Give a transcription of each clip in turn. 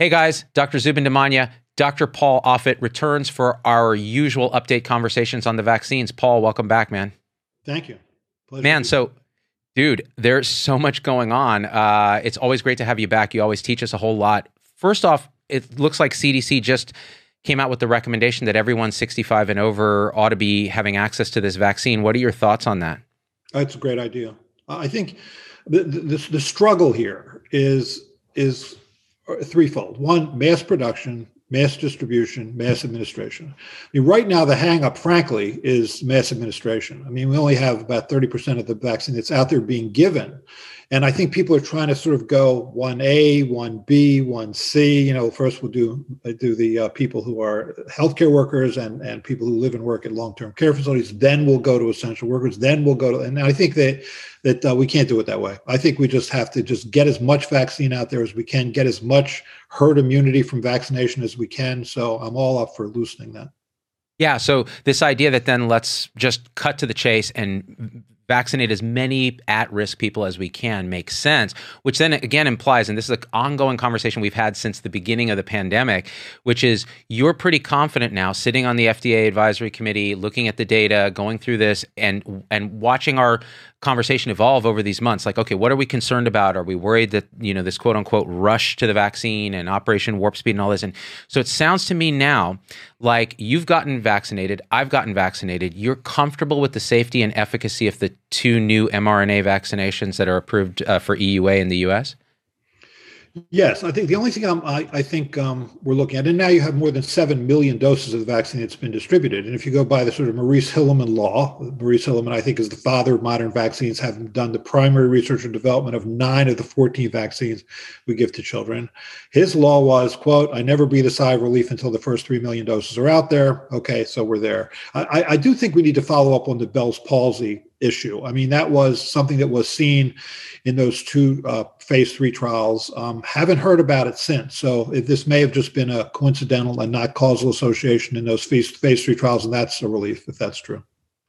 Hey guys, Dr. Zubin Damania, Dr. Paul Offit returns for our usual update conversations on the vaccines. Paul, welcome back, man. Thank you. Pleasure man, so dude, there's so much going on. Uh, it's always great to have you back. You always teach us a whole lot. First off, it looks like CDC just came out with the recommendation that everyone 65 and over ought to be having access to this vaccine. What are your thoughts on that? That's a great idea. I think the, the, the struggle here is is threefold. One, mass production, mass distribution, mass administration. I mean, right now, the hangup, frankly, is mass administration. I mean, we only have about 30% of the vaccine that's out there being given. And I think people are trying to sort of go 1A, 1B, 1C. You know, first we'll do do the uh, people who are healthcare workers and, and people who live and work at long-term care facilities. Then we'll go to essential workers. Then we'll go to, and I think that that uh, we can't do it that way. I think we just have to just get as much vaccine out there as we can, get as much herd immunity from vaccination as we can. So I'm all up for loosening that. Yeah. So this idea that then let's just cut to the chase and vaccinate as many at risk people as we can makes sense, which then again implies, and this is an ongoing conversation we've had since the beginning of the pandemic, which is you're pretty confident now sitting on the FDA advisory committee, looking at the data, going through this and and watching our conversation evolve over these months? Like okay what are we concerned about? Are we worried that you know this quote unquote rush to the vaccine and operation warp speed and all this? And so it sounds to me now like you've gotten vaccinated i've gotten vaccinated you're comfortable with the safety and efficacy of the two new mrna vaccinations that are approved uh, for eua in the us Yes, I think the only thing I'm, i I, think um, we're looking at, and now you have more than 7 million doses of the vaccine that's been distributed. And if you go by the sort of Maurice Hilleman law, Maurice Hilleman, I think, is the father of modern vaccines, having done the primary research and development of nine of the 14 vaccines we give to children. His law was, quote, I never breathe a sigh of relief until the first 3 million doses are out there. Okay, so we're there. I, I do think we need to follow up on the Bell's palsy issue. I mean, that was something that was seen in those two uh, phase three trials. Um, haven't heard about it since. So this may have just been a coincidental and not causal association in those phase, phase three trials, and that's a relief if that's true.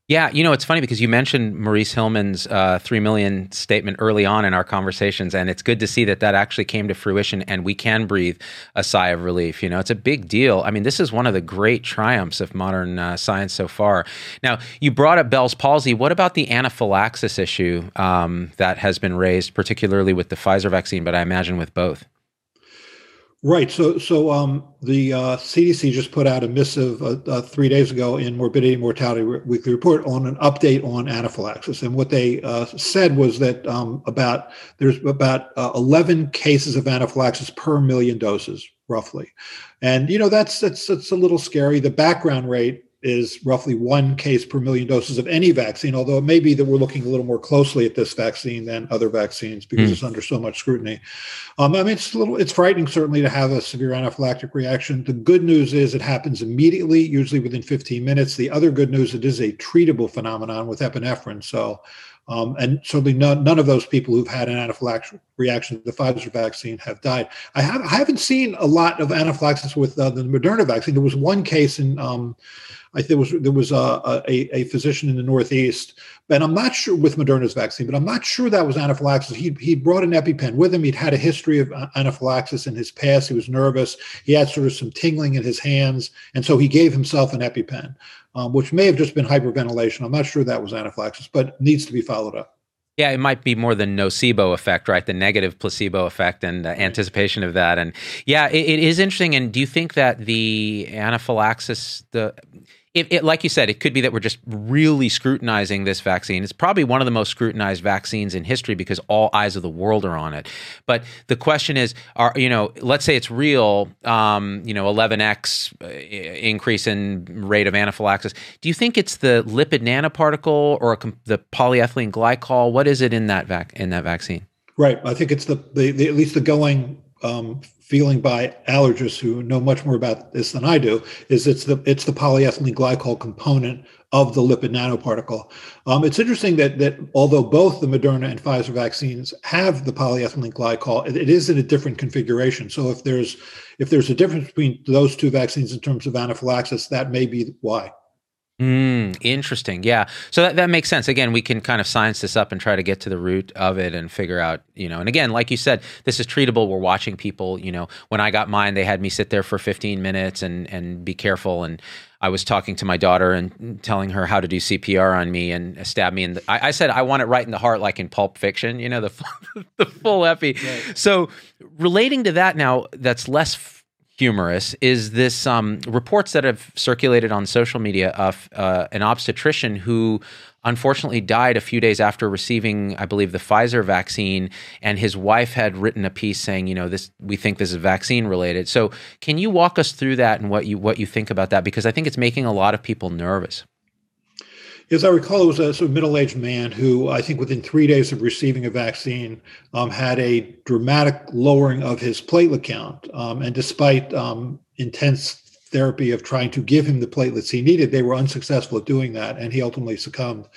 Yeah, you know, it's funny because you mentioned Maurice Hilleman's uh, 3 million statement early on in our conversations, and it's good to see that that actually came to fruition and we can breathe a sigh of relief. You know, it's a big deal. I mean, this is one of the great triumphs of modern uh, science so far. Now, you brought up Bell's palsy. What about the anaphylaxis issue um, that has been raised, particularly with the Pfizer vaccine, but I imagine with both? Right. So, so um, the uh, CDC just put out a missive uh, uh, three days ago in Morbidity and Mortality Weekly Report on an update on anaphylaxis, and what they uh, said was that um, about there's about uh, 11 cases of anaphylaxis per million doses, roughly, and you know that's that's that's a little scary. The background rate is roughly one case per million doses of any vaccine, although it may be that we're looking a little more closely at this vaccine than other vaccines because mm. it's under so much scrutiny. Um, I mean, it's a little, it's frightening certainly to have a severe anaphylactic reaction. The good news is it happens immediately, usually within 15 minutes. The other good news, it is a treatable phenomenon with epinephrine. So, um, and certainly none, none of those people who've had an anaphylactic reaction to the Pfizer vaccine have died. I, have, I haven't seen a lot of anaphylaxis with uh, the Moderna vaccine. There was one case in um, I think was there was a, a, a, physician in the Northeast, and I'm not sure with Moderna's vaccine, but I'm not sure that was anaphylaxis. He he brought an EpiPen with him. He'd had a history of anaphylaxis in his past. He was nervous. He had sort of some tingling in his hands, and so he gave himself an EpiPen, um, which may have just been hyperventilation. I'm not sure that was anaphylaxis, but needs to be followed up. Yeah, it might be more the nocebo effect, right? The negative placebo effect and uh, anticipation of that. And yeah, it, it is interesting. And do you think that the anaphylaxis, the it, it, like you said, it could be that we're just really scrutinizing this vaccine. It's probably one of the most scrutinized vaccines in history because all eyes of the world are on it. But the question is, are you know, let's say it's real, um, you know, 11x uh, increase in rate of anaphylaxis. Do you think it's the lipid nanoparticle or the polyethylene glycol? What is it in that vac in that vaccine? Right. I think it's the, the, the at least the going um, feeling by allergists who know much more about this than I do is it's the it's the polyethylene glycol component of the lipid nanoparticle. Um, it's interesting that that although both the Moderna and Pfizer vaccines have the polyethylene glycol, it, it is in a different configuration. So if there's if there's a difference between those two vaccines in terms of anaphylaxis, that may be why. Mm, interesting. Yeah. So that, that makes sense. Again, we can kind of science this up and try to get to the root of it and figure out, you know, and again, like you said, this is treatable. We're watching people, you know, when I got mine, they had me sit there for 15 minutes and, and be careful. And I was talking to my daughter and telling her how to do CPR on me and stab me. And I, I, said, I want it right in the heart, like in Pulp Fiction, you know, the, the full epi. Right. So relating to that now, that's less humorous is this um, reports that have circulated on social media of uh, an obstetrician who unfortunately died a few days after receiving i believe the pfizer vaccine and his wife had written a piece saying you know this we think this is vaccine related. So can you walk us through that and what you what you think about that? Because i think it's making a lot of people nervous as I recall, it was a sort of middle-aged man who, I think, within three days of receiving a vaccine, um, had a dramatic lowering of his platelet count. Um, and despite um, intense therapy of trying to give him the platelets he needed, they were unsuccessful at doing that, and he ultimately succumbed.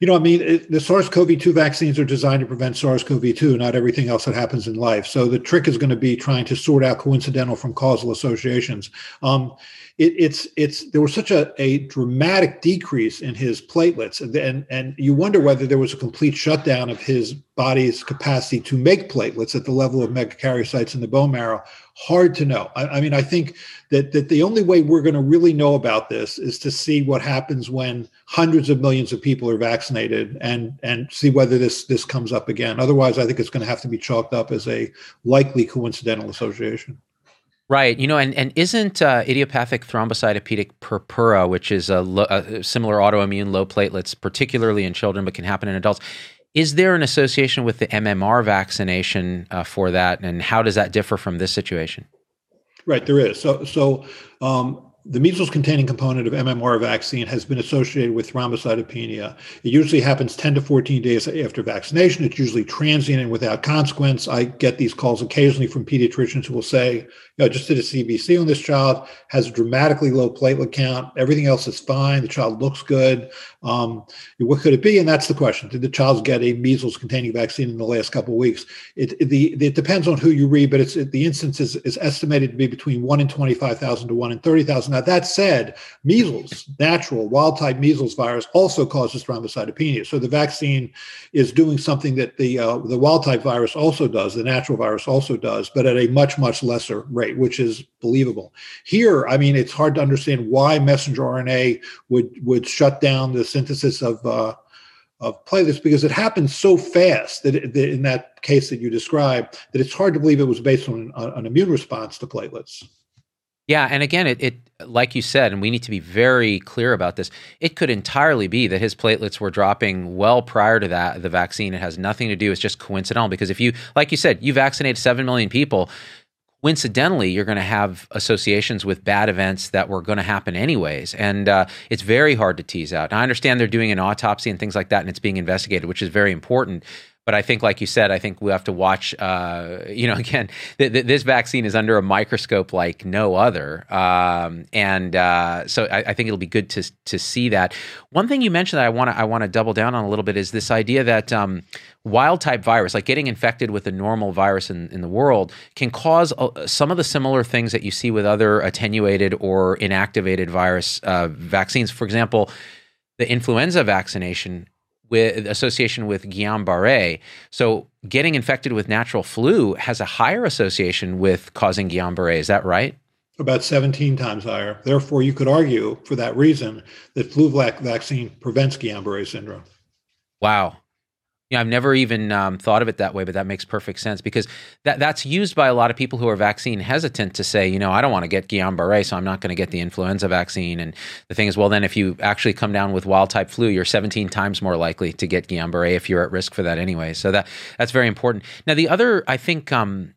You know, I mean, it, the SARS-CoV-2 vaccines are designed to prevent SARS-CoV-2, not everything else that happens in life. So the trick is going to be trying to sort out coincidental from causal associations. Um, it, it's it's there was such a, a dramatic decrease in his platelets and, and and you wonder whether there was a complete shutdown of his body's capacity to make platelets at the level of megakaryocytes in the bone marrow. Hard to know. I, I mean i think that that the only way we're going to really know about this is to see what happens when hundreds of millions of people are vaccinated and and see whether this this comes up again. Otherwise i think it's going to have to be chalked up as a likely coincidental association Right. You know, and, and isn't uh, idiopathic thrombocytopenic purpura, which is a, lo- a, similar autoimmune low platelets, particularly in children, but can happen in adults, is there an association with the MMR vaccination uh, for that? And how does that differ from this situation? Right, there is. So, so um, the measles containing component of MMR vaccine has been associated with thrombocytopenia. It usually happens 10 to 14 days after vaccination. It's usually transient and without consequence. I get these calls occasionally from pediatricians who will say, you know, just did a CBC on this child, has a dramatically low platelet count. Everything else is fine. The child looks good. Um, what could it be? And that's the question. Did the child get a measles containing vaccine in the last couple of weeks? It, it, the, it depends on who you read, but it's the incidence is, is estimated to be between 1 in 25,000 to 1 in 30,000. Now, that said, measles, natural wild type measles virus, also causes thrombocytopenia. So the vaccine is doing something that the, uh, the wild type virus also does, the natural virus also does, but at a much, much lesser rate, which is believable. Here, I mean, it's hard to understand why messenger RNA would, would shut down the synthesis of uh, of platelets because it happens so fast that, it, that, in that case that you described that it's hard to believe it was based on an immune response to platelets. Yeah, and again, it, it like you said, and we need to be very clear about this. It could entirely be that his platelets were dropping well prior to that the vaccine. It has nothing to do. It's just coincidental because if you, like you said, you vaccinated seven million people coincidentally, you're going to have associations with bad events that were going to happen anyways. And uh, it's very hard to tease out. I understand they're doing an autopsy and things like that, and it's being investigated, which is very important. But I think, like you said, I think we have to watch. Uh, you know, again, th- th- this vaccine is under a microscope like no other, um, and uh, so I, I, think it'll be good to to see that. One thing you mentioned that I want to I want to double down on a little bit is this idea that um, wild type virus, like getting infected with a normal virus in, in the world, can cause uh, some of the similar things that you see with other attenuated or inactivated virus uh, vaccines. For example, the influenza vaccination with association with Guillain-Barré. So getting infected with natural flu has a higher association with causing Guillain-Barré. Is that right? About 17 times higher. Therefore, you could argue for that reason that flu vaccine prevents Guillain-Barré syndrome. Wow. You know, I've never even um, thought of it that way, but that makes perfect sense because that that's used by a lot of people who are vaccine hesitant to say, you know, I don't want to get Guillain-Barré, so I'm not going to get the influenza vaccine. And the thing is, well, then if you actually come down with wild type flu, you're 17 times more likely to get Guillain-Barré if you're at risk for that anyway. So that that's very important. Now, the other, I think, um,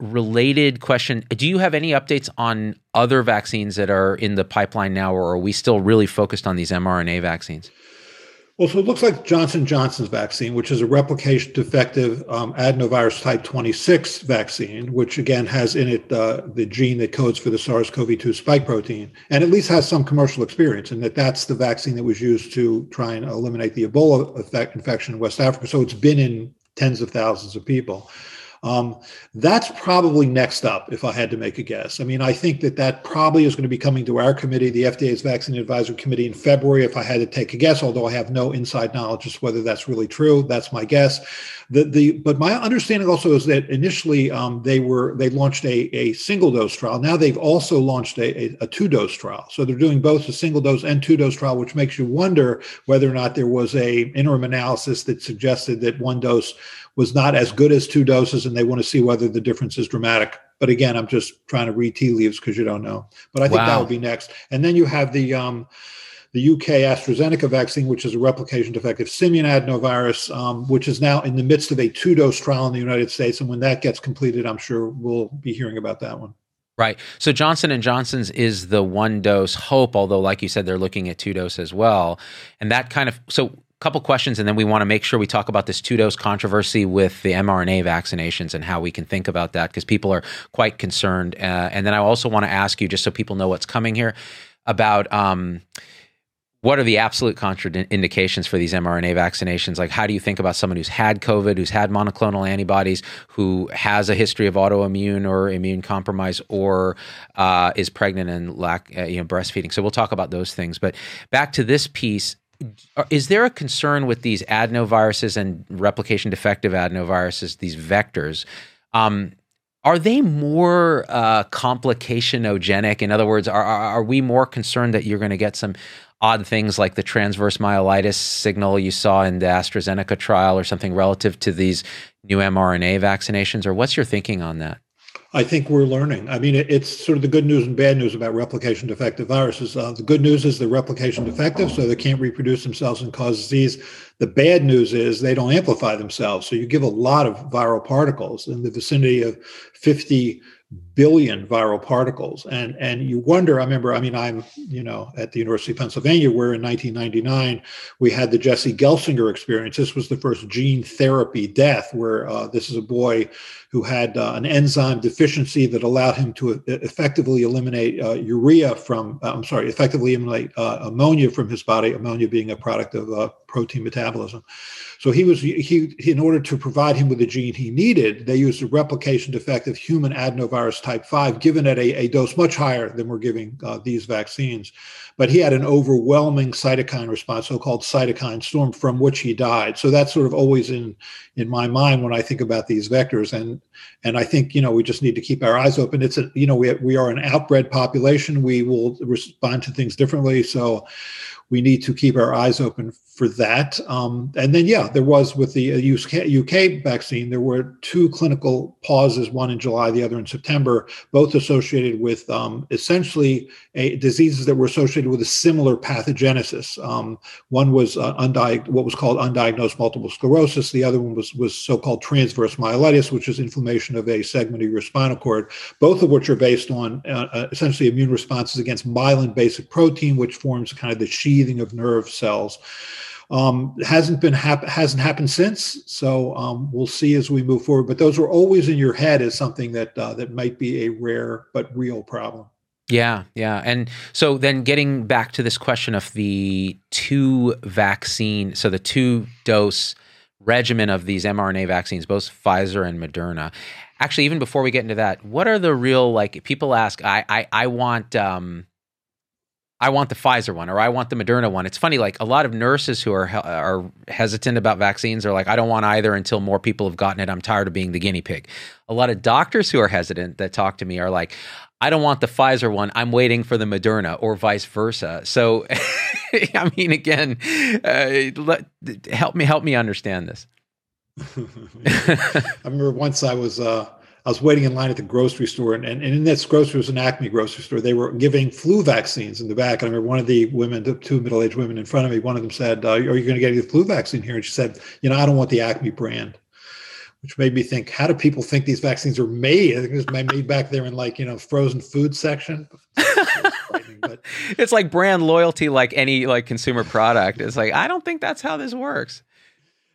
related question: Do you have any updates on other vaccines that are in the pipeline now, or are we still really focused on these mRNA vaccines? Well, so it looks like Johnson Johnson's vaccine, which is a replication defective um, adenovirus type 26 vaccine, which again has in it uh, the gene that codes for the SARS-CoV-2 spike protein, and at least has some commercial experience and that that's the vaccine that was used to try and eliminate the Ebola effect, infection in West Africa. So it's been in tens of thousands of people. Um, that's probably next up, if I had to make a guess. I mean, I think that that probably is going to be coming to our committee, the FDA's Vaccine Advisory Committee, in February, if I had to take a guess. Although I have no inside knowledge as whether that's really true. That's my guess. The the but my understanding also is that initially um, they were they launched a, a single dose trial. Now they've also launched a, a, a two dose trial. So they're doing both a single dose and two dose trial, which makes you wonder whether or not there was a interim analysis that suggested that one dose was not as good as two doses, and they want to see whether the difference is dramatic. But again, I'm just trying to read tea leaves because you don't know. But I think wow. that will be next. And then you have the um, the UK AstraZeneca vaccine, which is a replication defective simian adenovirus, um, which is now in the midst of a two dose trial in the United States. And when that gets completed, I'm sure we'll be hearing about that one. Right. So Johnson and Johnson's is the one dose hope, although like you said, they're looking at two dose as well. And that kind of so couple questions and then we want to make sure we talk about this two dose controversy with the mRNA vaccinations and how we can think about that because people are quite concerned. Uh, and then I also want to ask you, just so people know what's coming here, about um, what are the absolute contraindications for these mRNA vaccinations? Like, how do you think about someone who's had COVID, who's had monoclonal antibodies, who has a history of autoimmune or immune compromise, or uh, is pregnant and lack, uh, you know, breastfeeding? So we'll talk about those things. But back to this piece, is there a concern with these adenoviruses and replication defective adenoviruses, these vectors? Um, are they more uh, complicationogenic? In other words, are, are we more concerned that you're going to get some odd things like the transverse myelitis signal you saw in the AstraZeneca trial or something relative to these new mRNA vaccinations? Or what's your thinking on that? I think we're learning. I mean, it's sort of the good news and bad news about replication defective viruses. Uh, the good news is they're replication defective, so they can't reproduce themselves and cause disease. The bad news is they don't amplify themselves. So you give a lot of viral particles in the vicinity of 50 billion viral particles and and you wonder i remember i mean i'm you know at the university of pennsylvania where in 1999 we had the jesse gelsinger experience this was the first gene therapy death where uh, this is a boy who had uh, an enzyme deficiency that allowed him to effectively eliminate uh, urea from uh, i'm sorry effectively eliminate uh, ammonia from his body ammonia being a product of uh, protein metabolism so he was he in order to provide him with the gene he needed, they used a replication defective human adenovirus type five, given at a, a dose much higher than we're giving uh, these vaccines. But he had an overwhelming cytokine response, so-called cytokine storm, from which he died. So that's sort of always in in my mind when I think about these vectors, and and I think you know we just need to keep our eyes open. It's a you know we we are an outbred population. We will respond to things differently. So we need to keep our eyes open for that. Um, and then, yeah, there was with the UK, uh, UK vaccine, there were two clinical pauses, one in July, the other in September, both associated with um, essentially a, diseases that were associated with a similar pathogenesis. Um, one was uh, undiag- what was called undiagnosed multiple sclerosis. The other one was, was so-called transverse myelitis, which is inflammation of a segment of your spinal cord, both of which are based on uh, uh essentially immune responses against myelin basic protein, which forms kind of the sheathing of nerve cells. Um, hasn't been hap- hasn't happened since, so um, we'll see as we move forward. But those were always in your head as something that uh, that might be a rare but real problem. Yeah, yeah. And so then getting back to this question of the two vaccine, so the two dose regimen of these mRNA vaccines, both Pfizer and Moderna. Actually, even before we get into that, what are the real like people ask, I I, I want um I want the Pfizer one or I want the Moderna one. It's funny, like a lot of nurses who are are hesitant about vaccines are like, I don't want either until more people have gotten it. I'm tired of being the guinea pig. A lot of doctors who are hesitant that talk to me are like, I don't want the Pfizer one. I'm waiting for the Moderna, or vice versa. So, I mean, again, uh, let, help me help me understand this. I remember once I was uh, I was waiting in line at the grocery store, and, and, and in this grocery was an Acme grocery store. They were giving flu vaccines in the back. And I remember one of the women, two middle aged women in front of me, one of them said, uh, Are you going to get the flu vaccine here? And she said, You know, I don't want the Acme brand which made me think, how do people think these vaccines are made? I think it was made back there in like, you know, frozen food section. but, it's like brand loyalty, like any like consumer product. It's like, I don't think that's how this works.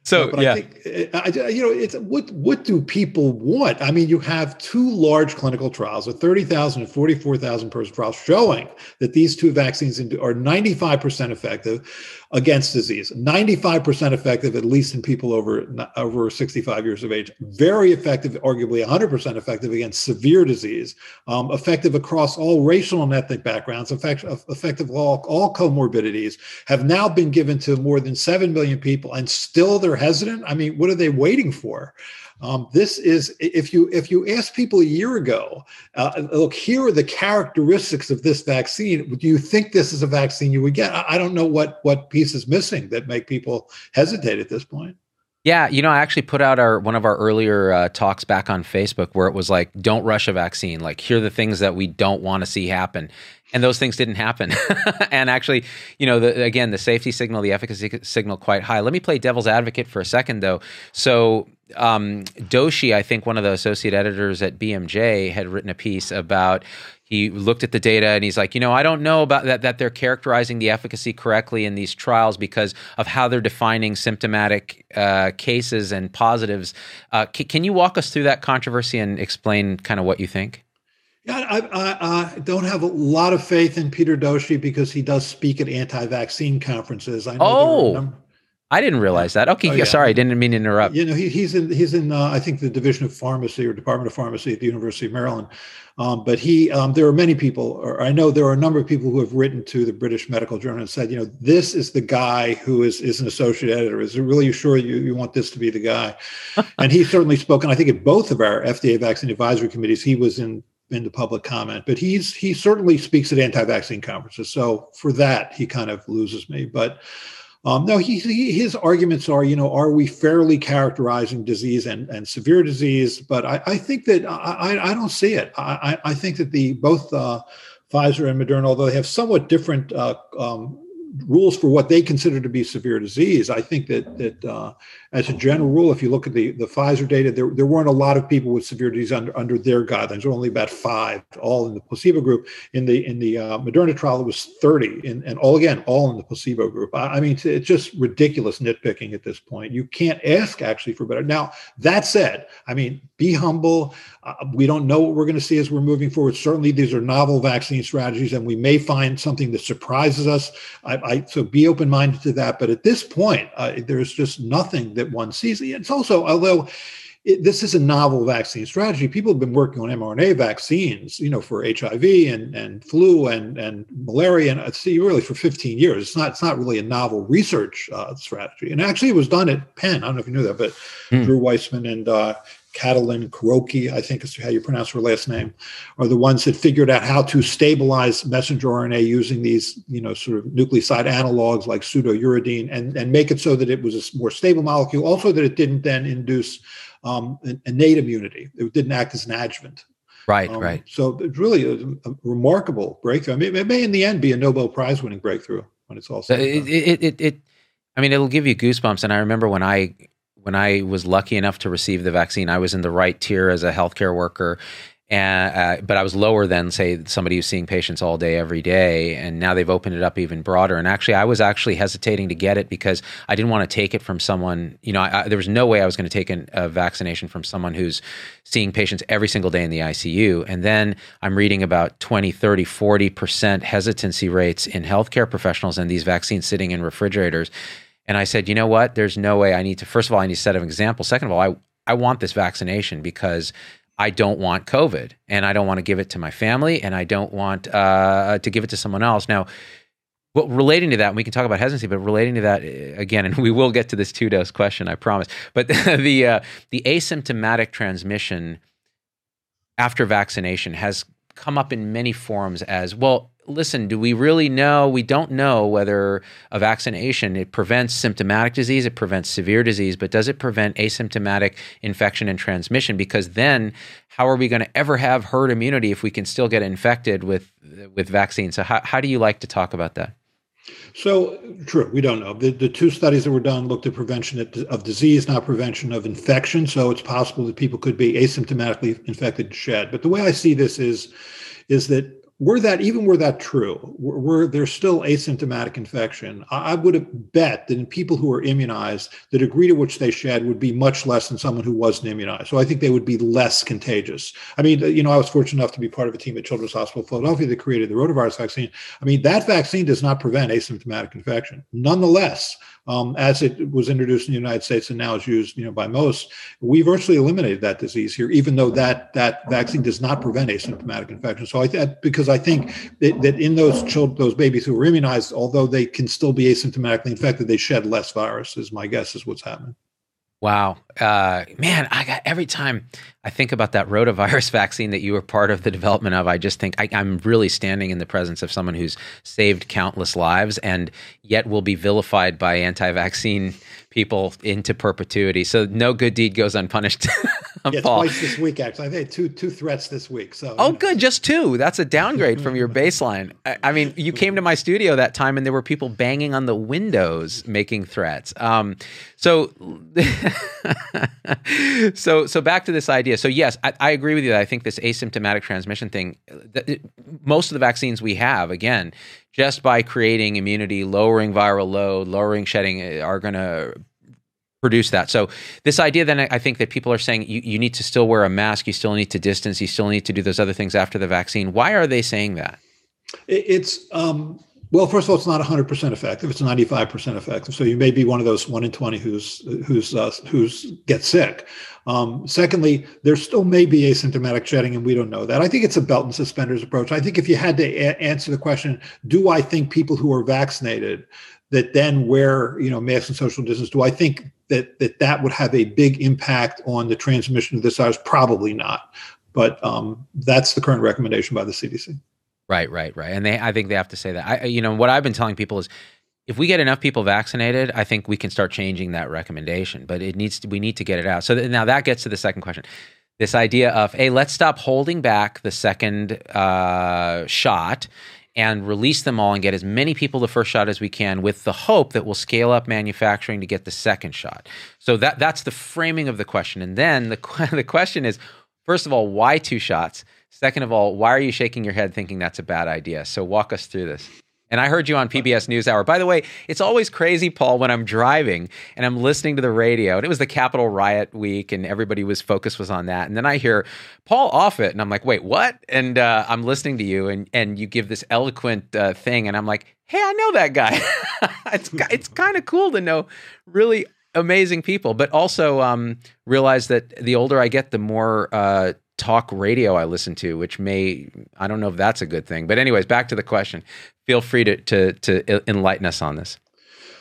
So, but yeah. Uh, I think, I, you know, it's what what do people want? I mean, you have two large clinical trials, a 30,000 and 44,000 person trial showing that these two vaccines are 95% effective against disease. 95% effective, at least in people over, over 65 years of age. Very effective, arguably 100% effective against severe disease. Um, effective across all racial and ethnic backgrounds. Effective, effective all, all comorbidities. Have now been given to more than 7 million people and still they're hesitant. I mean, what are they waiting for? Um, this is if you if you ask people a year ago, uh, look, here are the characteristics of this vaccine. Do you think this is a vaccine you would get? I, I don't know what what piece is missing that make people hesitate at this point. Yeah, you know, I actually put out our one of our earlier uh, talks back on Facebook where it was like, "Don't rush a vaccine." Like, here are the things that we don't want to see happen, and those things didn't happen. and actually, you know, the, again, the safety signal, the efficacy signal, quite high. Let me play devil's advocate for a second, though. So, um, Doshi, I think one of the associate editors at BMJ, had written a piece about he looked at the data and he's like, you know, I don't know about that that they're characterizing the efficacy correctly in these trials because of how they're defining symptomatic uh, cases and positives. Uh, c- can you walk us through that controversy and explain kind of what you think? Yeah, I, I, I, don't have a lot of faith in Peter Doshi because he does speak at anti-vaccine conferences. I know oh. I didn't realize that. Okay, oh, yeah. sorry, I didn't mean to interrupt. You know, he, he's in he's in uh, I think the Division of Pharmacy or Department of Pharmacy at the University of Maryland. Um, but he, um, there are many people, or I know there are a number of people who have written to the British Medical Journal and said, you know, this is the guy who is is an associate editor. Is it really sure you, you want this to be the guy? and he's certainly spoken. I think at both of our FDA vaccine advisory committees, he was in into public comment, but he's he certainly speaks at anti-vaccine conferences. So for that, he kind of loses me. But um, no, he, he, his arguments are, you know, are we fairly characterizing disease and, and severe disease? But I, I think that I, I don't see it. I, I think that the both uh, Pfizer and Moderna, although they have somewhat different uh, um, rules for what they consider to be severe disease. I think that that uh, as a general rule, if you look at the, the Pfizer data, there, there weren't a lot of people with severe disease under, under their guidelines. Only about five, all in the placebo group. In the in the uh, Moderna trial, it was 30, and, and all again, all in the placebo group. I, I, mean, it's just ridiculous nitpicking at this point. You can't ask actually for better. Now, that said, I mean, be humble. Uh, we don't know what we're going to see as we're moving forward. Certainly, these are novel vaccine strategies, and we may find something that surprises us. I, I so be open minded to that. But at this point, uh, there's just nothing that one sees. It's also, although it, this is a novel vaccine strategy. People have been working on mRNA vaccines, you know, for HIV and, and flu and, and malaria, and uh, see, really for 15 years. It's not it's not really a novel research uh, strategy. And actually, it was done at Penn. I don't know if you knew that, but mm. Drew Weissman and uh, Katalin Karocki, I think is how you pronounce her last name, are the ones that figured out how to stabilize messenger RNA using these, you know, sort of nucleoside analogs like pseudouridine and, and make it so that it was a more stable molecule. Also, that it didn't then induce um, innate immunity. It didn't act as an adjuvant. Right, um, right. So it's really a, a, remarkable breakthrough. I mean, it may in the end be a Nobel Prize winning breakthrough when it's all said. It, it, it, it, I mean, it'll give you goosebumps. And I remember when I when I was lucky enough to receive the vaccine, I was in the right tier as a healthcare worker, and uh, but I was lower than say somebody who's seeing patients all day every day. And now they've opened it up even broader. And actually, I was actually hesitating to get it because I didn't want to take it from someone. You know, I, I, there was no way I was going to take an, a vaccination from someone who's seeing patients every single day in the ICU. And then I'm reading about 20, 30, 40 percent hesitancy rates in healthcare professionals and these vaccines sitting in refrigerators. And I said, you know what? There's no way I need to, first of all, I need to set an example. Second of all, I, I want this vaccination because I don't want COVID and I don't want to give it to my family and I don't want uh, to give it to someone else. Now, well, relating to that, and we can talk about hesitancy, but relating to that uh, again, and we will get to this two dose question, I promise. But the uh, the asymptomatic transmission after vaccination has come up in many forums as well listen, do we really know? We don't know whether a vaccination it prevents symptomatic disease, it prevents severe disease, but does it prevent asymptomatic infection and transmission? Because then, how are we going to ever have herd immunity if we can still get infected with with vaccines? So, how, how do you like to talk about that? So, true, we don't know. The, the two studies that were done looked at prevention of disease, not prevention of infection. So, it's possible that people could be asymptomatically infected shed. But the way I see this is, is that were that even were that true, were, were still asymptomatic infection, I, I would bet that in people who are immunized, the degree to which they shed would be much less than someone who wasn't immunized. So I think they would be less contagious. I mean, you know, I was fortunate enough to be part of a team at Children's Hospital Philadelphia that created the rotavirus vaccine. I mean, that vaccine does not prevent asymptomatic infection. Nonetheless, um, as it was introduced in the United States and now is used, you know, by most, we virtually eliminated that disease here, even though that that vaccine does not prevent asymptomatic infection. So I th- because I think that, that in those children, those babies who were immunized, although they can still be asymptomatically infected, they shed less virus. Is my guess is what's happening. Wow, uh, man! I got every time I think about that rotavirus vaccine that you were part of the development of. I just think I, am really standing in the presence of someone who's saved countless lives, and yet will be vilified by anti-vaccine people into perpetuity. So no good deed goes unpunished. yeah, Paul. twice this week actually. I think two two threats this week. So oh, you know. good, just two. That's a downgrade from your baseline. I, I, mean, you came to my studio that time, and there were people banging on the windows making threats. Um, so so so back to this idea. So yes, I, I agree with you. That I think this asymptomatic transmission thing. Most of the vaccines we have, again, just by creating immunity, lowering viral load, lowering shedding, eh, are going to produce that. So this idea then I think that people are saying you, you need to still wear a mask, you still need to distance, you still need to do those other things after the vaccine. Why are they saying that? It's um, well, first of all, it's not 100% effective. It's 95% effective. So you may be one of those one in 20 who's who's uh, who's get sick. Um, secondly, there still may be asymptomatic shedding, and we don't know that. I think it's a belt and suspenders approach. I think if you had to a- answer the question, do I think people who are vaccinated that then wear you know masks and social distance, do I think that that that would have a big impact on the transmission of this virus? Probably not. But um, that's the current recommendation by the CDC. Right, right, right. And they, I think they have to say that. I, you know, what I've been telling people is if we get enough people vaccinated, I think we can start changing that recommendation. But it needs to, we need to get it out. So th- now that gets to the second question. This idea of, hey, let's stop holding back the second uh, shot and release them all and get as many people the first shot as we can with the hope that we'll scale up manufacturing to get the second shot. So that that's the framing of the question. And then the the question is first of all, why two shots? Second of all, why are you shaking your head thinking that's a bad idea? So walk us through this. And I heard you on PBS NewsHour. By the way, it's always crazy, Paul, when I'm driving and I'm listening to the radio. And it was the Capitol riot week, and everybody was focus was on that. And then I hear Paul Offit, and I'm like, wait, what? And uh, I'm listening to you, and and you give this eloquent uh, thing, and I'm like, hey, I know that guy. it's it's kind of cool to know really amazing people, but also um, realize that the older I get, the more uh, talk radio I listen to, which may I don't know if that's a good thing. But anyways, back to the question. Feel free to to to enlighten us on this.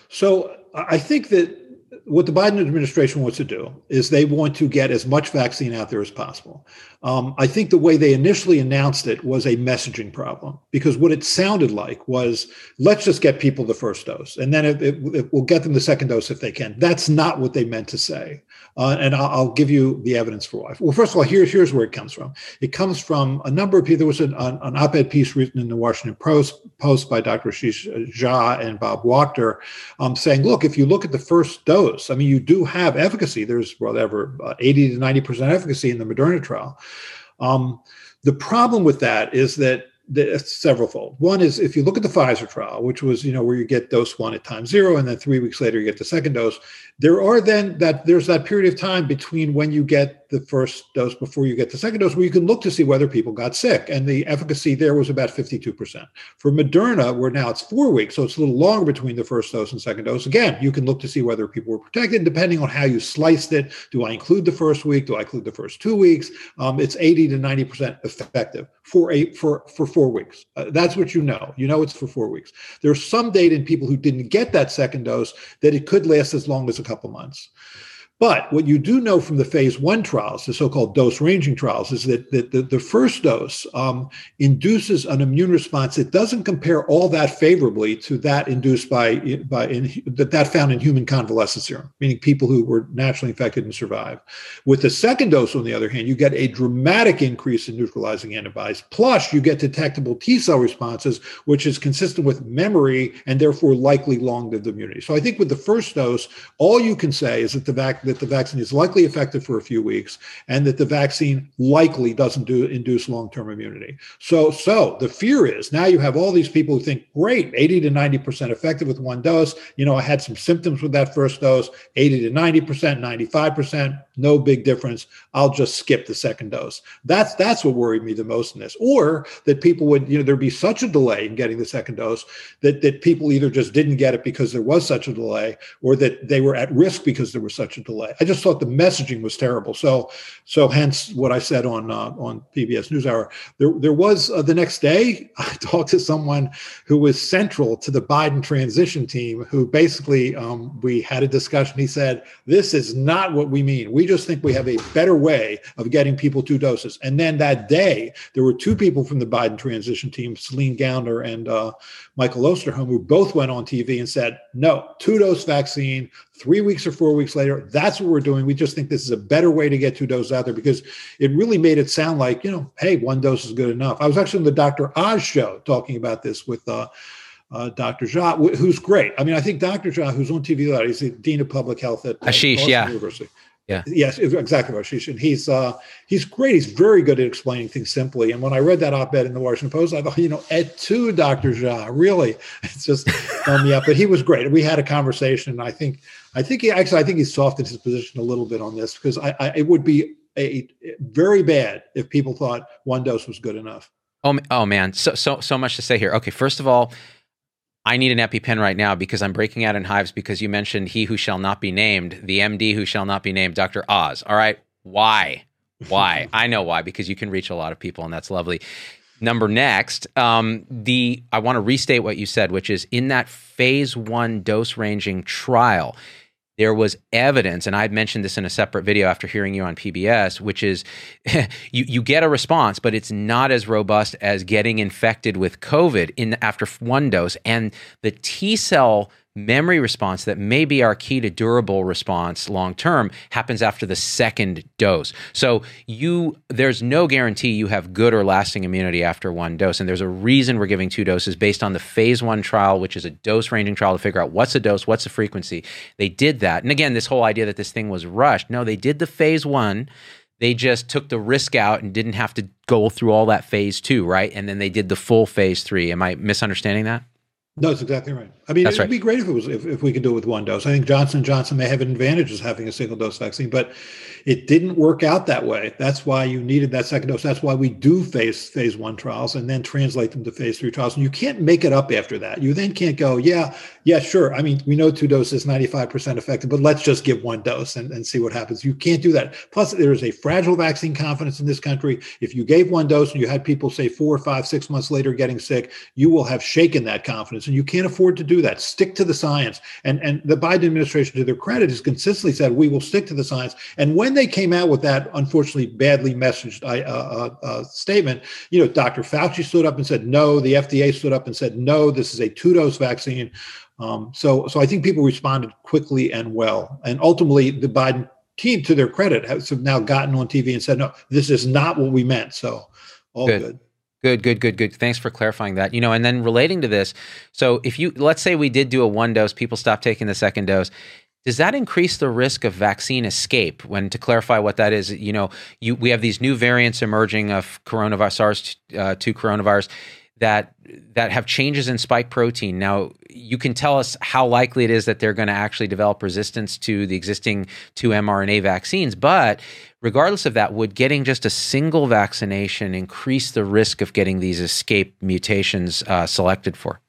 So I think that what the Biden administration wants to do is they want to get as much vaccine out there as possible. Um, I think the way they initially announced it was a messaging problem because what it sounded like was let's just get people the first dose and then it, it, it we'll get them the second dose if they can. That's not what they meant to say. Uh, and I'll, I'll, give you the evidence for why. Well, first of all, here's here's where it comes from. It comes from a number of people. There was an, an, op-ed piece written in the Washington Post, Post by Dr. Ashish Jha and Bob Wachter, um, saying, look, if you look at the first dose, I mean, you do have efficacy. There's whatever uh, 80 to 90 percent efficacy in the Moderna trial. Um, the problem with that is that several fold. One is if you look at the Pfizer trial, which was you know where you get dose one at time zero, and then three weeks later you get the second dose. There are then that there's that period of time between when you get the first dose before you get the second dose, where you can look to see whether people got sick, and the efficacy there was about 52%. For Moderna, where now it's four weeks, so it's a little longer between the first dose and second dose. Again, you can look to see whether people were protected, depending on how you sliced it. Do I include the first week? Do I include the first two weeks? Um, it's 80 to 90% effective for a for for four weeks. Uh, that's what you know. You know it's for four weeks. There's some data in people who didn't get that second dose that it could last as long as a couple months. But what you do know from the phase one trials, the so-called dose ranging trials, is that, the, the first dose um, induces an immune response that doesn't compare all that favorably to that induced by by in, that that found in human convalescent serum, meaning people who were naturally infected and survived. With the second dose, on the other hand, you get a dramatic increase in neutralizing antibodies. Plus, you get detectable T cell responses, which is consistent with memory and therefore likely long-lived immunity. So I think with the first dose, all you can say is that the vac- that the vaccine is likely effective for a few weeks and that the vaccine likely doesn't do induce long-term immunity. So, so the fear is now you have all these people who think, great, 80 to 90% effective with one dose. You know, I had some symptoms with that first dose, 80 to 90%, 95%, no big difference. I'll just skip the second dose. That's that's what worried me the most in this. Or that people would, you know, there'd be such a delay in getting the second dose that that people either just didn't get it because there was such a delay, or that they were at risk because there was such a delay. I just thought the messaging was terrible. So, so hence what I said on uh, on PBS NewsHour. There, there was uh, the next day. I talked to someone who was central to the Biden transition team, who basically um, we had a discussion. He said, "This is not what we mean. We just think we have a better way of getting people two doses." And then that day, there were two people from the Biden transition team, Celine Gounder and uh, Michael Osterholm, who both went on TV and said, "No, two dose vaccine." Three weeks or four weeks later. That's what we're doing. We just think this is a better way to get two doses out there because it really made it sound like, you know, hey, one dose is good enough. I was actually on the Dr. Oz show talking about this with uh, uh, Dr. Jha, who's great. I mean, I think Dr. Jha, who's on TV a lot, he's the Dean of Public Health at Ashish, Boston yeah. University. Yeah. Yes, exactly, Ashish. And he's uh, he's great. He's very good at explaining things simply. And when I read that op-ed in the Washington Post, I thought, you know, et tu, Dr. Jha, really, it's just me up. But he was great. We had a conversation. And I think, I think he actually, I think he softened his position a little bit on this because I, I it would be a, a very bad if people thought one dose was good enough. Oh, oh man, so so so much to say here. Okay, first of all, I need an EpiPen right now because I'm breaking out in hives because you mentioned he who shall not be named, the MD who shall not be named, Dr. Oz. All right. Why? Why? I know why, because you can reach a lot of people and that's lovely. Number next, um, the I want to restate what you said, which is in that phase one dose ranging trial, there was evidence, and I'd mentioned this in a separate video after hearing you on PBS, which is you, you get a response, but it's not as robust as getting infected with COVID in after one dose. And the T cell memory response that may be our key to durable response long term happens after the second dose. So you there's no guarantee you have good or lasting immunity after one dose and there's a reason we're giving two doses based on the phase 1 trial which is a dose ranging trial to figure out what's the dose, what's the frequency. They did that. And again, this whole idea that this thing was rushed. No, they did the phase 1 they just took the risk out and didn't have to go through all that phase 2, right? And then they did the full phase 3. Am I misunderstanding that? No, it's exactly right. I mean, That's it'd right. be great if it was if, if we could do it with one dose. I think Johnson Johnson may have an advantage as having a single dose vaccine, but it didn't work out that way. That's why you needed that second dose. That's why we do phase phase one trials and then translate them to phase three trials. And you can't make it up after that. You then can't go, yeah, yeah, sure. I mean, we know two doses, 95% effective, but let's just give one dose and, and see what happens. You can't do that. Plus, there is a fragile vaccine confidence in this country. If you gave one dose and you had people say four, five, six months later getting sick, you will have shaken that confidence. And you can't afford to do that. Stick to the science. And and the Biden administration, to their credit, has consistently said we will stick to the science. And when they came out with that unfortunately badly messaged uh, uh, uh, statement, you know, Dr. Fauci stood up and said no. The FDA stood up and said no. This is a two dose vaccine. Um, so so I think people responded quickly and well. And ultimately, the Biden team, to their credit, has now gotten on TV and said no, this is not what we meant. So all Good. good. Good, good, good, good. Thanks for clarifying that. You know, and then relating to this, so if you let's say we did do a one dose, people stop taking the second dose. Does that increase the risk of vaccine escape? When to clarify what that is, you know, you we have these new variants emerging of coronavirus, SARS uh, two coronavirus that that have changes in spike protein. Now, you can tell us how likely it is that they're going to actually develop resistance to the existing two mRNA vaccines, but regardless of that, would getting just a single vaccination increase the risk of getting these escape mutations uh, selected for?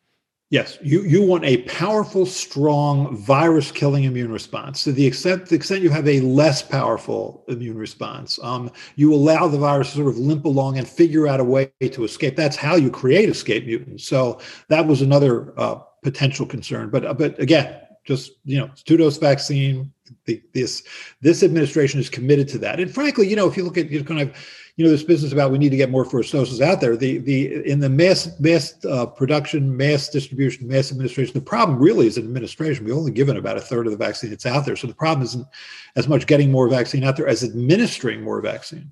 Yes, you, you want a powerful, strong virus killing immune response. To the extent, the extent you have a less powerful immune response, um, you allow the virus to sort of limp along and figure out a way to escape. That's how you create escape mutants. So that was another uh, potential concern. But, but again, just you know two dose vaccine. The, this this administration is committed to that. And frankly, you know, if you look at you kind of you know this business about we need to get more first doses out there. The the in the mass mass uh, production, mass distribution, mass administration. The problem really is in administration. We've only given about a third of the vaccine that's out there. So the problem isn't as much getting more vaccine out there as administering more vaccine.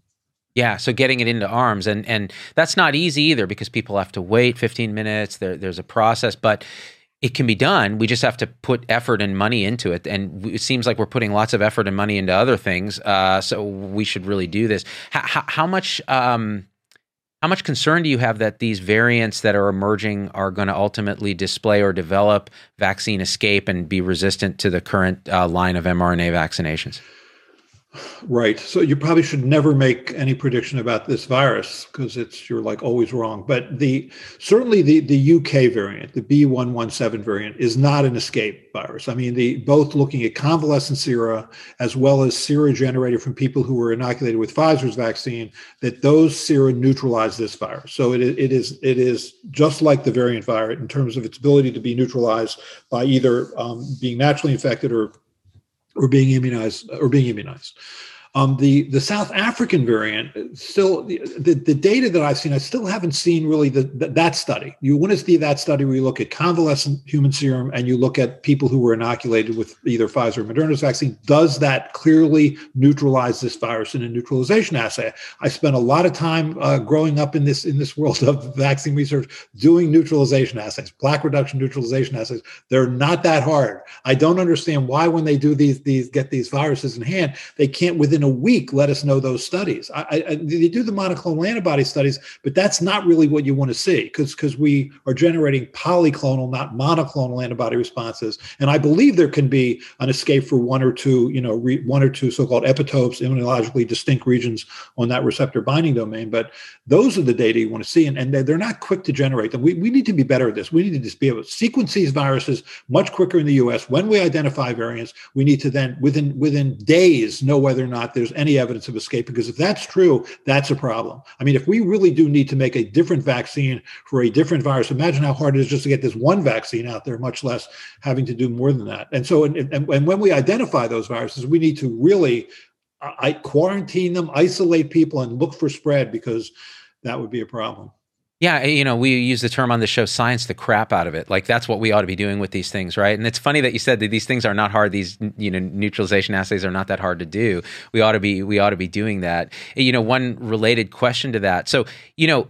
Yeah, so getting it into arms and and that's not easy either because people have to wait 15 minutes. There, there's a process, but it can be done. We just have to put effort and money into it. And it seems like we're putting lots of effort and money into other things. Uh, so we should really do this. How much? Um, how much concern do you have that these variants that are emerging are going to ultimately display or develop vaccine escape and be resistant to the current uh, line of mRNA vaccinations? Right. So you probably should never make any prediction about this virus because it's you're like always wrong. But the certainly the the UK variant, the B117 variant, is not an escape virus. I mean, the both looking at convalescent sera as well as sera generated from people who were inoculated with Pfizer's vaccine, that those sera neutralize this virus. So it, it is it is just like the variant virus in terms of its ability to be neutralized by either um, being naturally infected or or being immunized or being immunized. Um, the the South African variant still the, the, the data that I've seen I still haven't seen really the, the, that study. You want to see that study where you look at convalescent human serum and you look at people who were inoculated with either Pfizer or Moderna's vaccine. Does that clearly neutralize this virus in a neutralization assay? I spent a lot of time uh, growing up in this in this world of vaccine research doing neutralization assays, plaque reduction neutralization assays. They're not that hard. I don't understand why when they do these these get these viruses in hand they can't within a week let us know those studies. I, I, they do the monoclonal antibody studies, but that's not really what you want to see because because we are generating polyclonal, not monoclonal antibody responses. And I believe there can be an escape for one or two, you know, re, one or two so-called epitopes, immunologically distinct regions on that receptor binding domain. But those are the data you want to see, and, and they're not quick to generate them. We, we need to be better at this. We need to just be able to sequence these viruses much quicker in the U.S. When we identify variants, we need to then within within days know whether or not there's any evidence of escape because if that's true that's a problem. I mean if we really do need to make a different vaccine for a different virus imagine how hard it is just to get this one vaccine out there much less having to do more than that. And so and, and, and when we identify those viruses we need to really I, quarantine them isolate people and look for spread because that would be a problem yeah, eh, you know, we use the term on the show science the crap out of it. Like that's what we ought to be doing with these things, right? And it's funny that you said that these things are not hard. These, you know, neutralization assays are not that hard to do. We ought to be we ought to be doing that. Eh, you know, one related question to that. So, you know,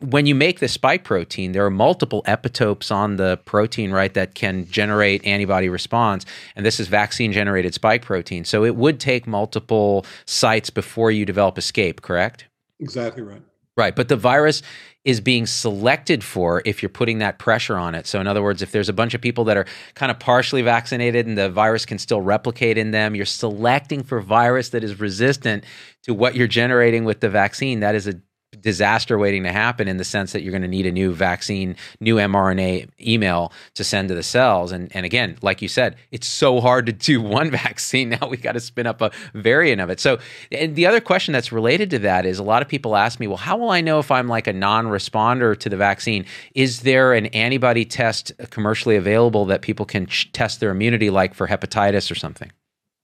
when you make the spike protein, there are multiple epitopes on the protein, right, that can generate antibody response. And this is vaccine generated spike protein. So it would take multiple sites before you develop escape, correct? Exactly right. Right. But the virus is being selected for if you're putting that pressure on it. So, in other words, if there's a bunch of people that are kind of partially vaccinated and the virus can still replicate in them, you're selecting for virus that is resistant to what you're generating with the vaccine. That is a disaster waiting to happen in the sense that you're going to need a new vaccine, new mRNA email to send to the cells. And, and again, like you said, it's so hard to do one vaccine. Now we got to spin up a variant of it. So, and the other question that's related to that is a lot of people ask me, well, how will I know if I'm like a non responder to the vaccine? Is there an antibody test commercially available that people can ch- test their immunity like for hepatitis or something?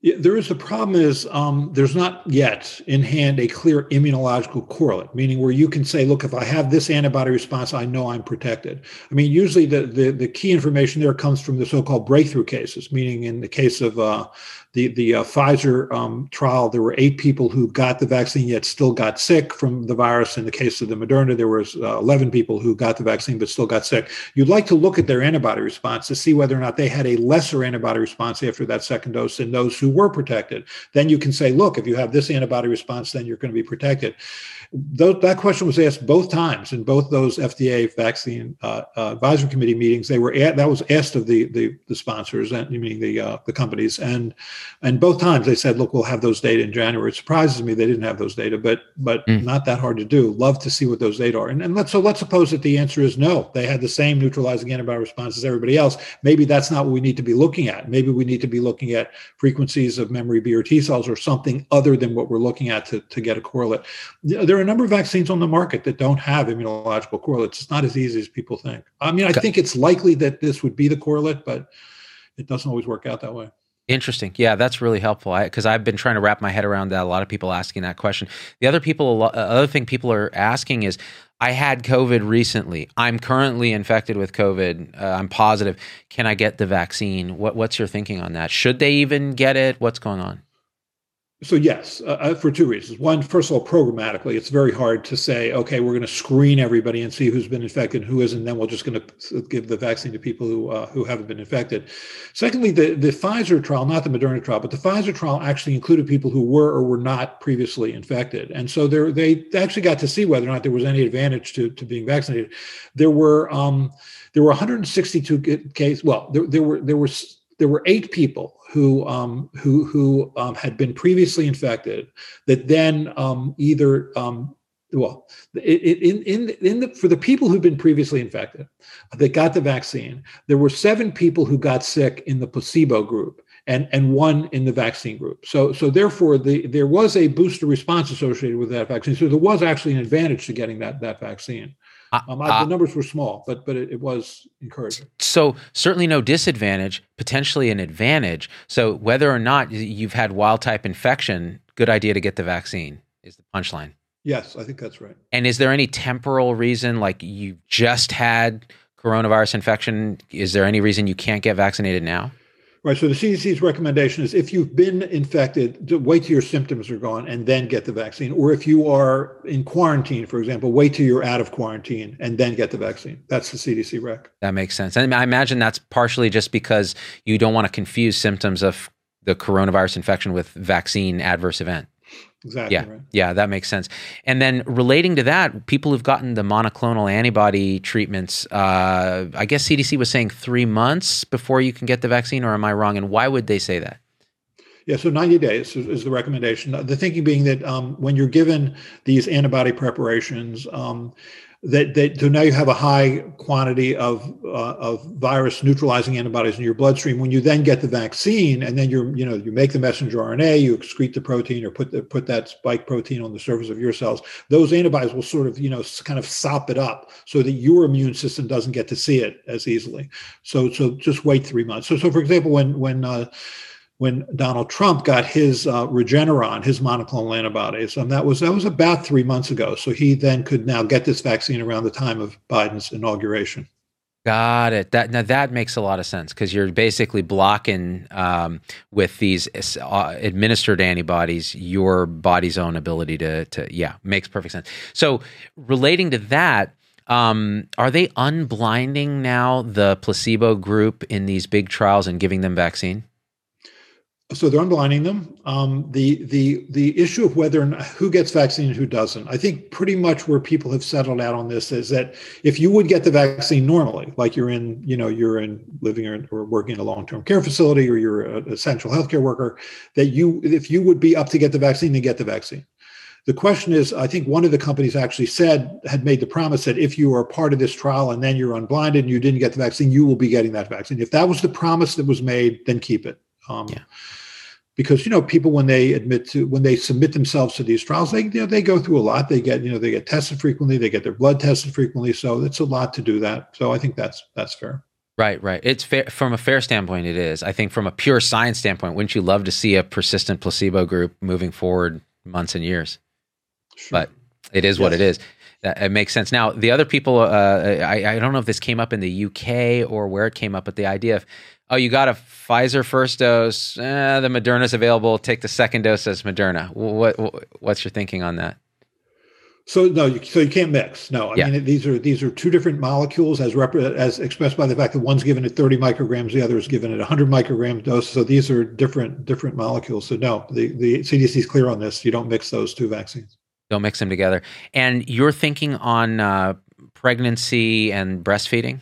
There is a problem is um, there's not yet in hand a clear immunological correlate, meaning where you can say, look, if I have this antibody response, I know I'm protected. I mean, usually the, the, the key information there comes from the so-called breakthrough cases, meaning in the case of uh, the the uh, Pfizer um, trial, there were eight people who got the vaccine yet still got sick from the virus. In the case of the Moderna, there was uh, 11 people who got the vaccine but still got sick. You'd like to look at their antibody response to see whether or not they had a lesser antibody response after that second dose than those who were protected. Then you can say, look, if you have this antibody response, then you're going to be protected. Those, that question was asked both times in both those FDA vaccine uh, uh, advisory committee meetings. They were at, that was asked of the the, the sponsors, and meaning the uh, the companies, and and both times they said, "Look, we'll have those data in January." It surprises me they didn't have those data, but but mm. not that hard to do. Love to see what those data are, and, and let's so let's suppose that the answer is no. They had the same neutralizing antibody response as everybody else. Maybe that's not what we need to be looking at. Maybe we need to be looking at frequencies of memory B or T cells or something other than what we're looking at to to get a correlate. There are a number of vaccines on the market that don't have immunological correlates. It's not as easy as people think. I mean, I think it's likely that this would be the correlate, but it doesn't always work out that way. Interesting. Yeah, that's really helpful. Because I've been trying to wrap my head around that. A lot of people asking that question. The other people, uh, other thing people are asking is, I had COVID recently. I'm currently infected with COVID. Uh, I'm positive. Can I get the vaccine? What, what's your thinking on that? Should they even get it? What's going on? So yes, uh, uh, for two reasons. One, first of all, programmatically, it's very hard to say, okay, we're going to screen everybody and see who's been infected, and who isn't, then we're just going to give the vaccine to people who uh, who haven't been infected. Secondly, the the Pfizer trial, not the Moderna trial, but the Pfizer trial actually included people who were or were not previously infected, and so they actually got to see whether or not there was any advantage to to being vaccinated. There were um, there were 162 cases. Well, there, there were there were there were eight people who um, who who um, had been previously infected that then um, either um, well in in in the for the people who've been previously infected that got the vaccine there were seven people who got sick in the placebo group and and one in the vaccine group. So so therefore the there was a booster response associated with that vaccine. So there was actually an advantage to getting that that vaccine uh, um, uh, the numbers were small, but but it, it, was encouraging. So certainly no disadvantage, potentially an advantage. So whether or not you've had wild type infection, good idea to get the vaccine is the punchline. Yes, I think that's right. And is there any temporal reason, like you just had coronavirus infection? Is there any reason you can't get vaccinated now? Right. So the CDC's recommendation is if you've been infected, wait till your symptoms are gone and then get the vaccine. Or if you are in quarantine, for example, wait till you're out of quarantine and then get the vaccine. That's the CDC rec. That makes sense. And I imagine that's partially just because you don't want to confuse symptoms of the coronavirus infection with vaccine adverse event. Exactly. Yeah. Right. Yeah, that makes sense. And then relating to that, people who've gotten the monoclonal antibody treatments, uh, I guess CDC was saying three months before you can get the vaccine, or am I wrong? And why would they say that? Yeah, so 90 days is, is the recommendation. The thinking being that um, when you're given these antibody preparations, um, that, that so now you have a high quantity of uh, of virus neutralizing antibodies in your bloodstream. When you then get the vaccine, and then you you know you make the messenger RNA, you excrete the protein or put the, put that spike protein on the surface of your cells. Those antibodies will sort of you know kind of sop it up so that your immune system doesn't get to see it as easily. So so just wait three months. So so for example, when when uh, when Donald Trump got his uh, Regeneron, his monoclonal antibodies, and that was that was about three months ago. So he then could now get this vaccine around the time of Biden's inauguration. Got it. That now that makes a lot of sense because you're basically blocking um, with these uh, administered antibodies your body's own ability to to yeah makes perfect sense. So relating to that, um, are they unblinding now the placebo group in these big trials and giving them vaccine? So they're unblinding them. Um, the the the issue of whether not, who gets vaccine and who doesn't, I think pretty much where people have settled out on this is that if you would get the vaccine normally, like you're in, you know, you're in living or, or working in a long term care facility or you're an essential healthcare worker, that you if you would be up to get the vaccine, then get the vaccine. The question is, I think one of the companies actually said had made the promise that if you are part of this trial and then you're unblinded and you didn't get the vaccine, you will be getting that vaccine. If that was the promise that was made, then keep it. Um, yeah because you know people when they admit to when they submit themselves to these trials they you know they go through a lot. They get you know they get tested frequently. They get their blood tested frequently. So it's a lot to do that. So i think that's that's fair. Right right. It's fair from a fair standpoint it is. I think from a pure science standpoint wouldn't you love to see a persistent placebo group moving forward months and years? Sure. but it is yes. what it is. It makes sense. Now the other people uh, I, I don't know if this came up in the uk or where it came up but the idea of oh, you got a Pfizer first dose, eh, the Moderna's available. Take the second dose as Moderna. What, what what's your thinking on that? So no, you, so you can't mix. No, I yeah. mean these are these are two different molecules as rep- as expressed by the fact that one's given at 30 micrograms, the other is given at 100 microgram dose. So these are different different molecules. So no, the the CDC is clear on this. You don't mix those two vaccines. Don't mix them together. And you're thinking on uh, pregnancy and breastfeeding.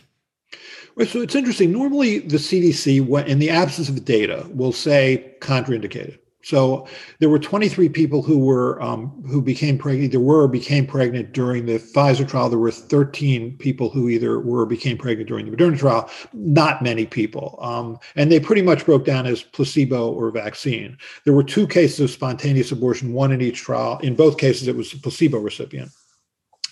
Right, so it's interesting. Normally, the CDC, in the absence of data, will say contraindicated. So there were 23 people who were um, who became pregnant. There were or became pregnant during the Pfizer trial. There were 13 people who either were or became pregnant during the Moderna trial. Not many people, um, and they pretty much broke down as placebo or vaccine. There were two cases of spontaneous abortion, one in each trial. In both cases, it was a placebo recipient.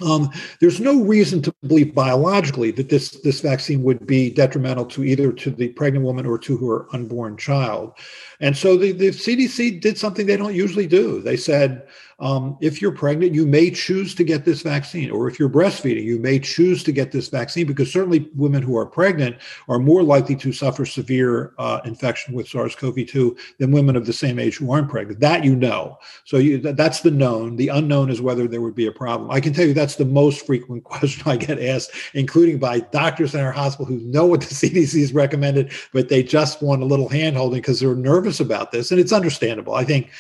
Um, there's no reason to believe biologically that this this vaccine would be detrimental to either to the pregnant woman or to her unborn child. And so the, the CDC did something they don't usually do. They said, um, if you're pregnant, you may choose to get this vaccine, or if you're breastfeeding, you may choose to get this vaccine because certainly women who are pregnant are more likely to suffer severe uh, infection with SARS-CoV-2 than women of the same age who aren't pregnant. That you know. So you, that's the known. The unknown is whether there would be a problem. I can tell you that's the most frequent question I get asked, including by doctors in our hospital who know what the CDC has recommended, but they just want a little handholding because they're nervous about this, and it's understandable. I think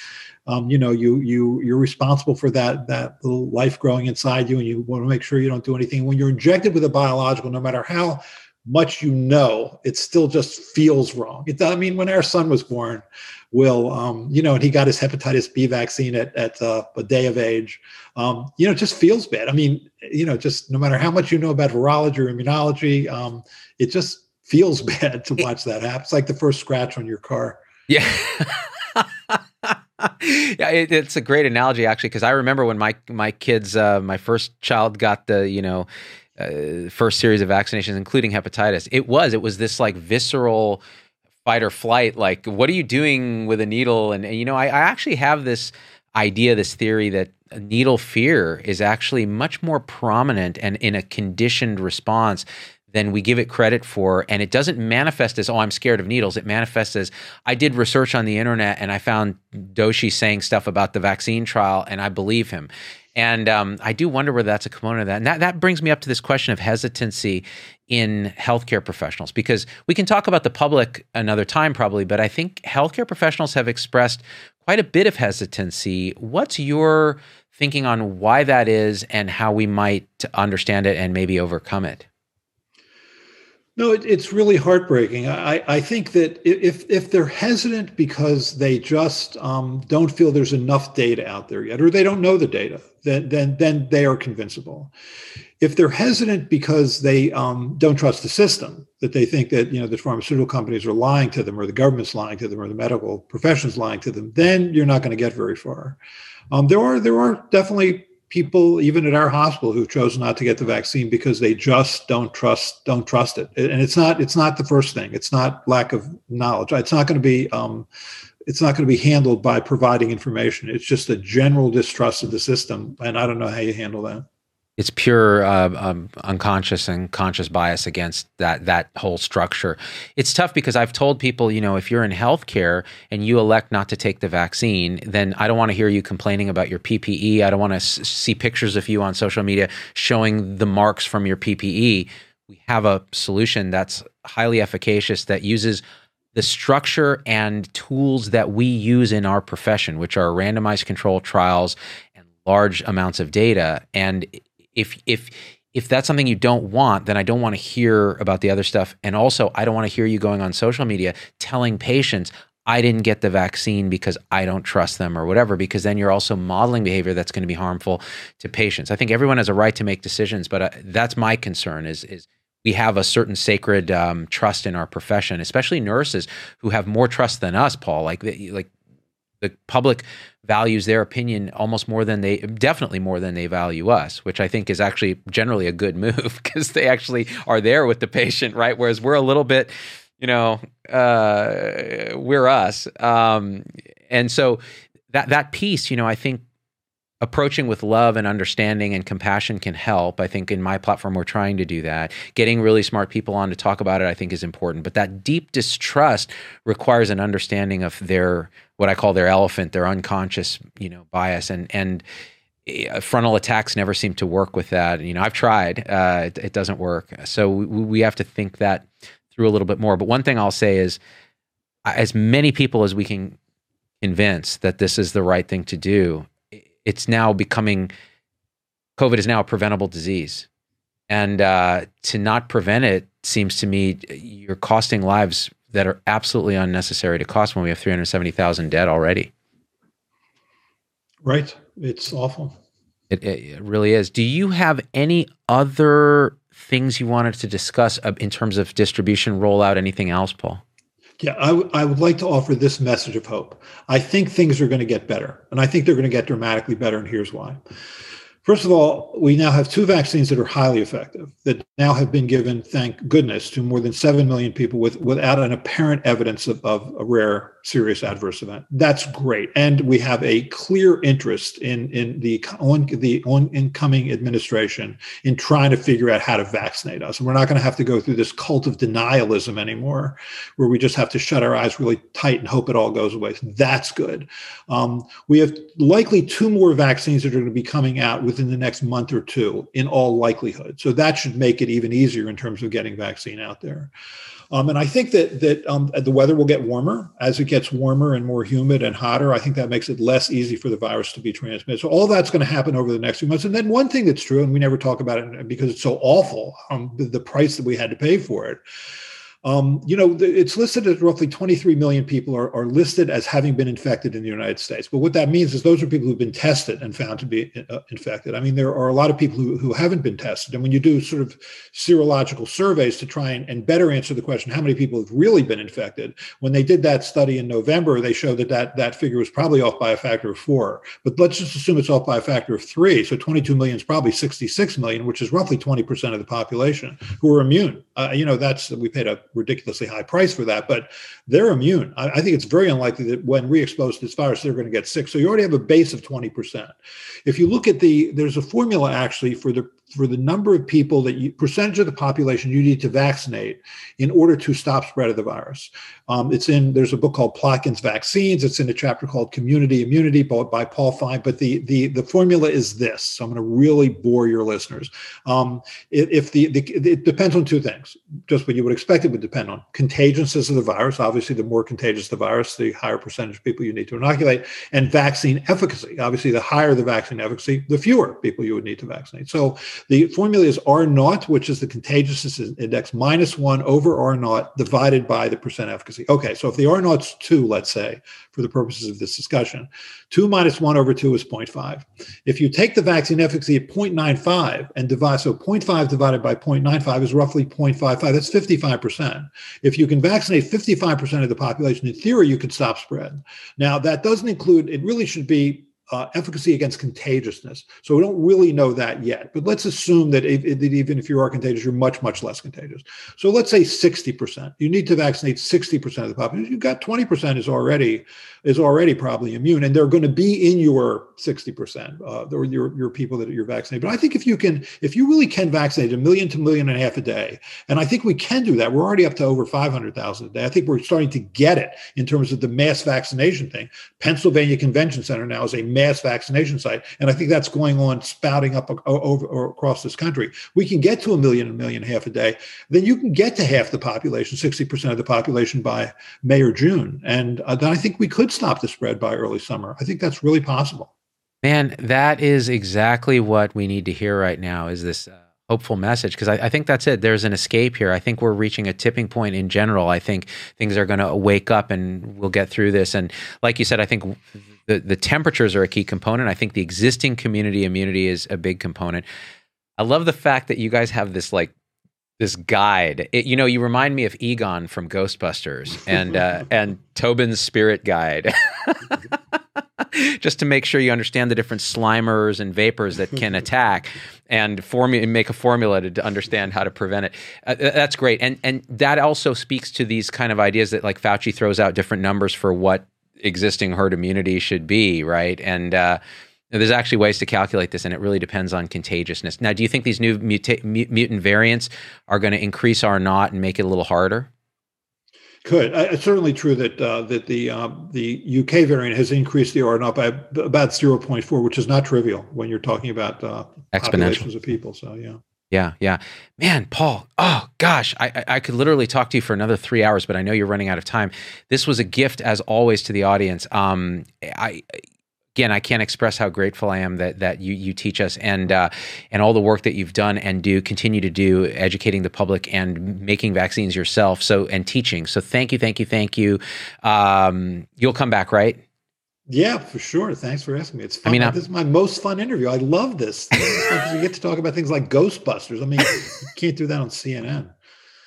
um, you know you you you're responsible for that that little life growing inside you and you want to make sure you don't do anything. When you're injected with a biological no matter how much you know it still just feels wrong. It, i mean when our son was born will um, you know and he got his hepatitis b vaccine at, at uh, a day of age um, you know it just feels bad. I mean you know just no matter how much you know about virology or immunology um, it just feels bad to watch that happen. It's like the first scratch on your car. Yeah yeah, it, it's a great analogy actually because I remember when my my kids, uh, my first child got the you know uh, first series of vaccinations, including hepatitis. It was it was this like visceral fight or flight. Like, what are you doing with a needle? And, and you know, I, I actually have this idea, this theory that needle fear is actually much more prominent and in a conditioned response than we give it credit for. And it doesn't manifest as, oh, I'm scared of needles. It manifests as, I did research on the internet and I found Doshi saying stuff about the vaccine trial and I believe him. And um, I do wonder whether that's a component of that. And that, that brings me up to this question of hesitancy in healthcare professionals, because we can talk about the public another time probably, but I think healthcare professionals have expressed quite a bit of hesitancy. What's your thinking on why that is and how we might understand it and maybe overcome it? No, it, it's really heartbreaking. I, I think that if if they're hesitant because they just um, don't feel there's enough data out there yet, or they don't know the data, then then then they are convincible. If they're hesitant because they um, don't trust the system, that they think that you know the pharmaceutical companies are lying to them, or the government's lying to them, or the medical profession's lying to them, then you're not going to get very far. Um, there are there are definitely people even at our hospital who've chosen not to get the vaccine because they just don't trust don't trust it. And it's not it's not the first thing. It's not lack of knowledge. It's not going to be um, it's not going to be handled by providing information. It's just a general distrust of the system and i don't know how you handle that it's pure uh, um, unconscious and conscious bias against that that whole structure. It's tough because I've told people, you know, if you're in healthcare and you elect not to take the vaccine, then I don't want to hear you complaining about your PPE. I don't want to see pictures of you on social media showing the marks from your PPE. We have a solution that's highly efficacious that uses the structure and tools that we use in our profession, which are randomized control trials and large amounts of data. And if if if that's something you don't want, then I don't want to hear about the other stuff. And also, I don't want to hear you going on social media telling patients, I didn't get the vaccine because I don't trust them or whatever, because then you're also modeling behavior that's going to be harmful to patients. I think everyone has a right to make decisions, but uh, that's my concern is, is we have a certain sacred um, trust in our profession, especially nurses who have more trust than us, Paul. Like, like the public values their opinion almost more than they definitely more than they value us which i think is actually generally a good move because they actually are there with the patient right whereas we're a little bit you know uh, we're us um, and so that that piece you know i think approaching with love and understanding and compassion can help. I think in my platform, we're trying to do that. Getting really smart people on to talk about it, I think, is important. But that deep distrust requires an understanding of their what I call their elephant, their unconscious, you know, bias, and and eh, frontal attacks never seem to work with that. You know, I've tried; uh, it, it, doesn't work. So we, we have to think that through a little bit more. But one thing I'll say is, as many people as we can convince that this is the right thing to do, it's now becoming COVID is now a preventable disease, and uh, to not prevent it seems to me you're costing lives that are absolutely unnecessary to cost when we have 370,000 dead already. Right. It's awful. It, it, really is. Do you have any other things you wanted to discuss uh, in terms of distribution rollout? Anything else, Paul? Yeah, I, w- I would like to offer this message of hope. I think things are going to get better, and I think they're going to get dramatically better, and here's why. First of all, we now have two vaccines that are highly effective that now have been given, thank goodness, to more than 7 million people with, without an apparent evidence of, of a rare serious adverse event. That's great. And we have a clear interest in, in the, on, the on incoming administration in trying to figure out how to vaccinate us. And we're not going to have to go through this cult of denialism anymore, where we just have to shut our eyes really tight and hope it all goes away. That's good. Um, we have likely two more vaccines that are going to be coming out within the next month or two, in all likelihood. So that should make it even easier in terms of getting vaccine out there. Um, and I think that that um, the weather will get warmer as it gets warmer and more humid and hotter. I think that makes it less easy for the virus to be transmitted. So all that's going to happen over the next few months. And then one thing that's true, and we never talk about it because it's so awful, um, the price that we had to pay for it um, you know, it's listed as roughly 23 million people are, are listed as having been infected in the United States. But what that means is those are people who've been tested and found to be uh, infected. I mean, there are a lot of people who, who haven't been tested. And when you do sort of serological surveys to try and, and better answer the question, how many people have really been infected? When they did that study in November, they showed that that, that figure was probably off by a factor of four. But let's just assume it's off by a factor of three. So 22 million is probably 66 million, which is roughly 20% of the population who are immune. Uh, you know, that's, we paid a ridiculously high price for that, but they're immune. I, I think it's very unlikely that when re-exposed to this virus, they're going to get sick. So you already have a base of 20%. If you look at the, there's a formula actually for the for the number of people that you percentage of the population you need to vaccinate in order to stop spread of the virus. Um, it's in there's a book called Plotkin's Vaccines. It's in a chapter called Community Immunity by, by Paul Fine. But the the the formula is this. So I'm going to really bore your listeners. Um, if the, the it depends on two things. Just what you would expect it would depend on contagiousness of the virus. Obviously, the more contagious the virus, the higher percentage of people you need to inoculate, and vaccine efficacy. Obviously, the higher the vaccine efficacy, the fewer people you would need to vaccinate. So the formula is R naught, which is the contagiousness index minus one over R naught divided by the percent efficacy. Okay, so if the R naught's two, let's say, for the purposes of this discussion, two minus one over two is 0.5. If you take the vaccine efficacy at 0.95 and divide, so 0.5 divided by 0.95 is roughly 0.55, that's 55%. If you can vaccinate 55% of the population, in theory, you could stop spread. Now, that doesn't include, it really should be uh, efficacy against contagiousness. So we don't really know that yet. But let's assume that, if, that even if you are contagious, you're much, much less contagious. So let's say 60%. You need to vaccinate 60% of the population. You've got 20% is already is already probably immune, and they're going to be in your 60%, uh, your, your people that you're vaccinated. But I think if you can, if you really can vaccinate a million to million and a half a day, and I think we can do that. We're already up to over 500,000 a day. I think we're starting to get it in terms of the mass vaccination thing. Pennsylvania Convention Center now is a mass vaccination site, and I think that's going on spouting up over across this country. We can get to a million, a million and a half a day. Then you can get to half the population, 60% of the population by May or June, and uh, then I think we could stop the spread by early summer. I think that's really possible. Man, that is exactly what we need to hear right now. Is this uh, hopeful message? Because I, I, think that's it. There's an escape here. I think we're reaching a tipping point in general. I think things are going to wake up, and we'll get through this. And like you said, I think the the temperatures are a key component. I think the existing community immunity is a big component. I love the fact that you guys have this like this guide. It, you know, you remind me of Egon from Ghostbusters and uh, and Tobin's Spirit Guide. Just to make sure you understand the different slimers and vapors that can attack, and formu- make a formula to, to understand how to prevent it. Uh, that's great, and and that also speaks to these kind of ideas that like Fauci throws out different numbers for what existing herd immunity should be, right? And uh, there's actually ways to calculate this, and it really depends on contagiousness. Now, do you think these new muta- mutant variants are going to increase R naught and make it a little harder? Could it's certainly true that uh, that the um, the UK variant has increased the R naught by about zero point four, which is not trivial when you're talking about uh, populations of people. So yeah. Yeah, yeah, man, Paul. Oh gosh, I, I could literally talk to you for another three hours, but I know you're running out of time. This was a gift, as always, to the audience. Um, I again, I can't express how grateful I am that that you you teach us and uh, and all the work that you've done and do continue to do, educating the public and making vaccines yourself. So and teaching. So thank you, thank you, thank you. Um, you'll come back, right? Yeah, for sure. Thanks for asking me. It's fun. I mean, this is my most fun interview. I love this. you get to talk about things like Ghostbusters. I mean, you can't do that on CNN.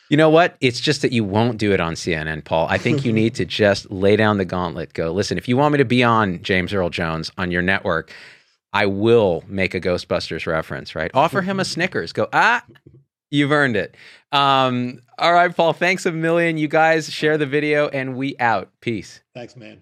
You know what? It's just that you won't do it on CNN, Paul. I think you need to just lay down the gauntlet. Go, listen, if you want me to be on James Earl Jones on your network, I will make a Ghostbusters reference, right? Offer him a Snickers. Go, ah, you've earned it. Um, all right, Paul, thanks a million. You guys share the video and we out. Peace. Thanks, man.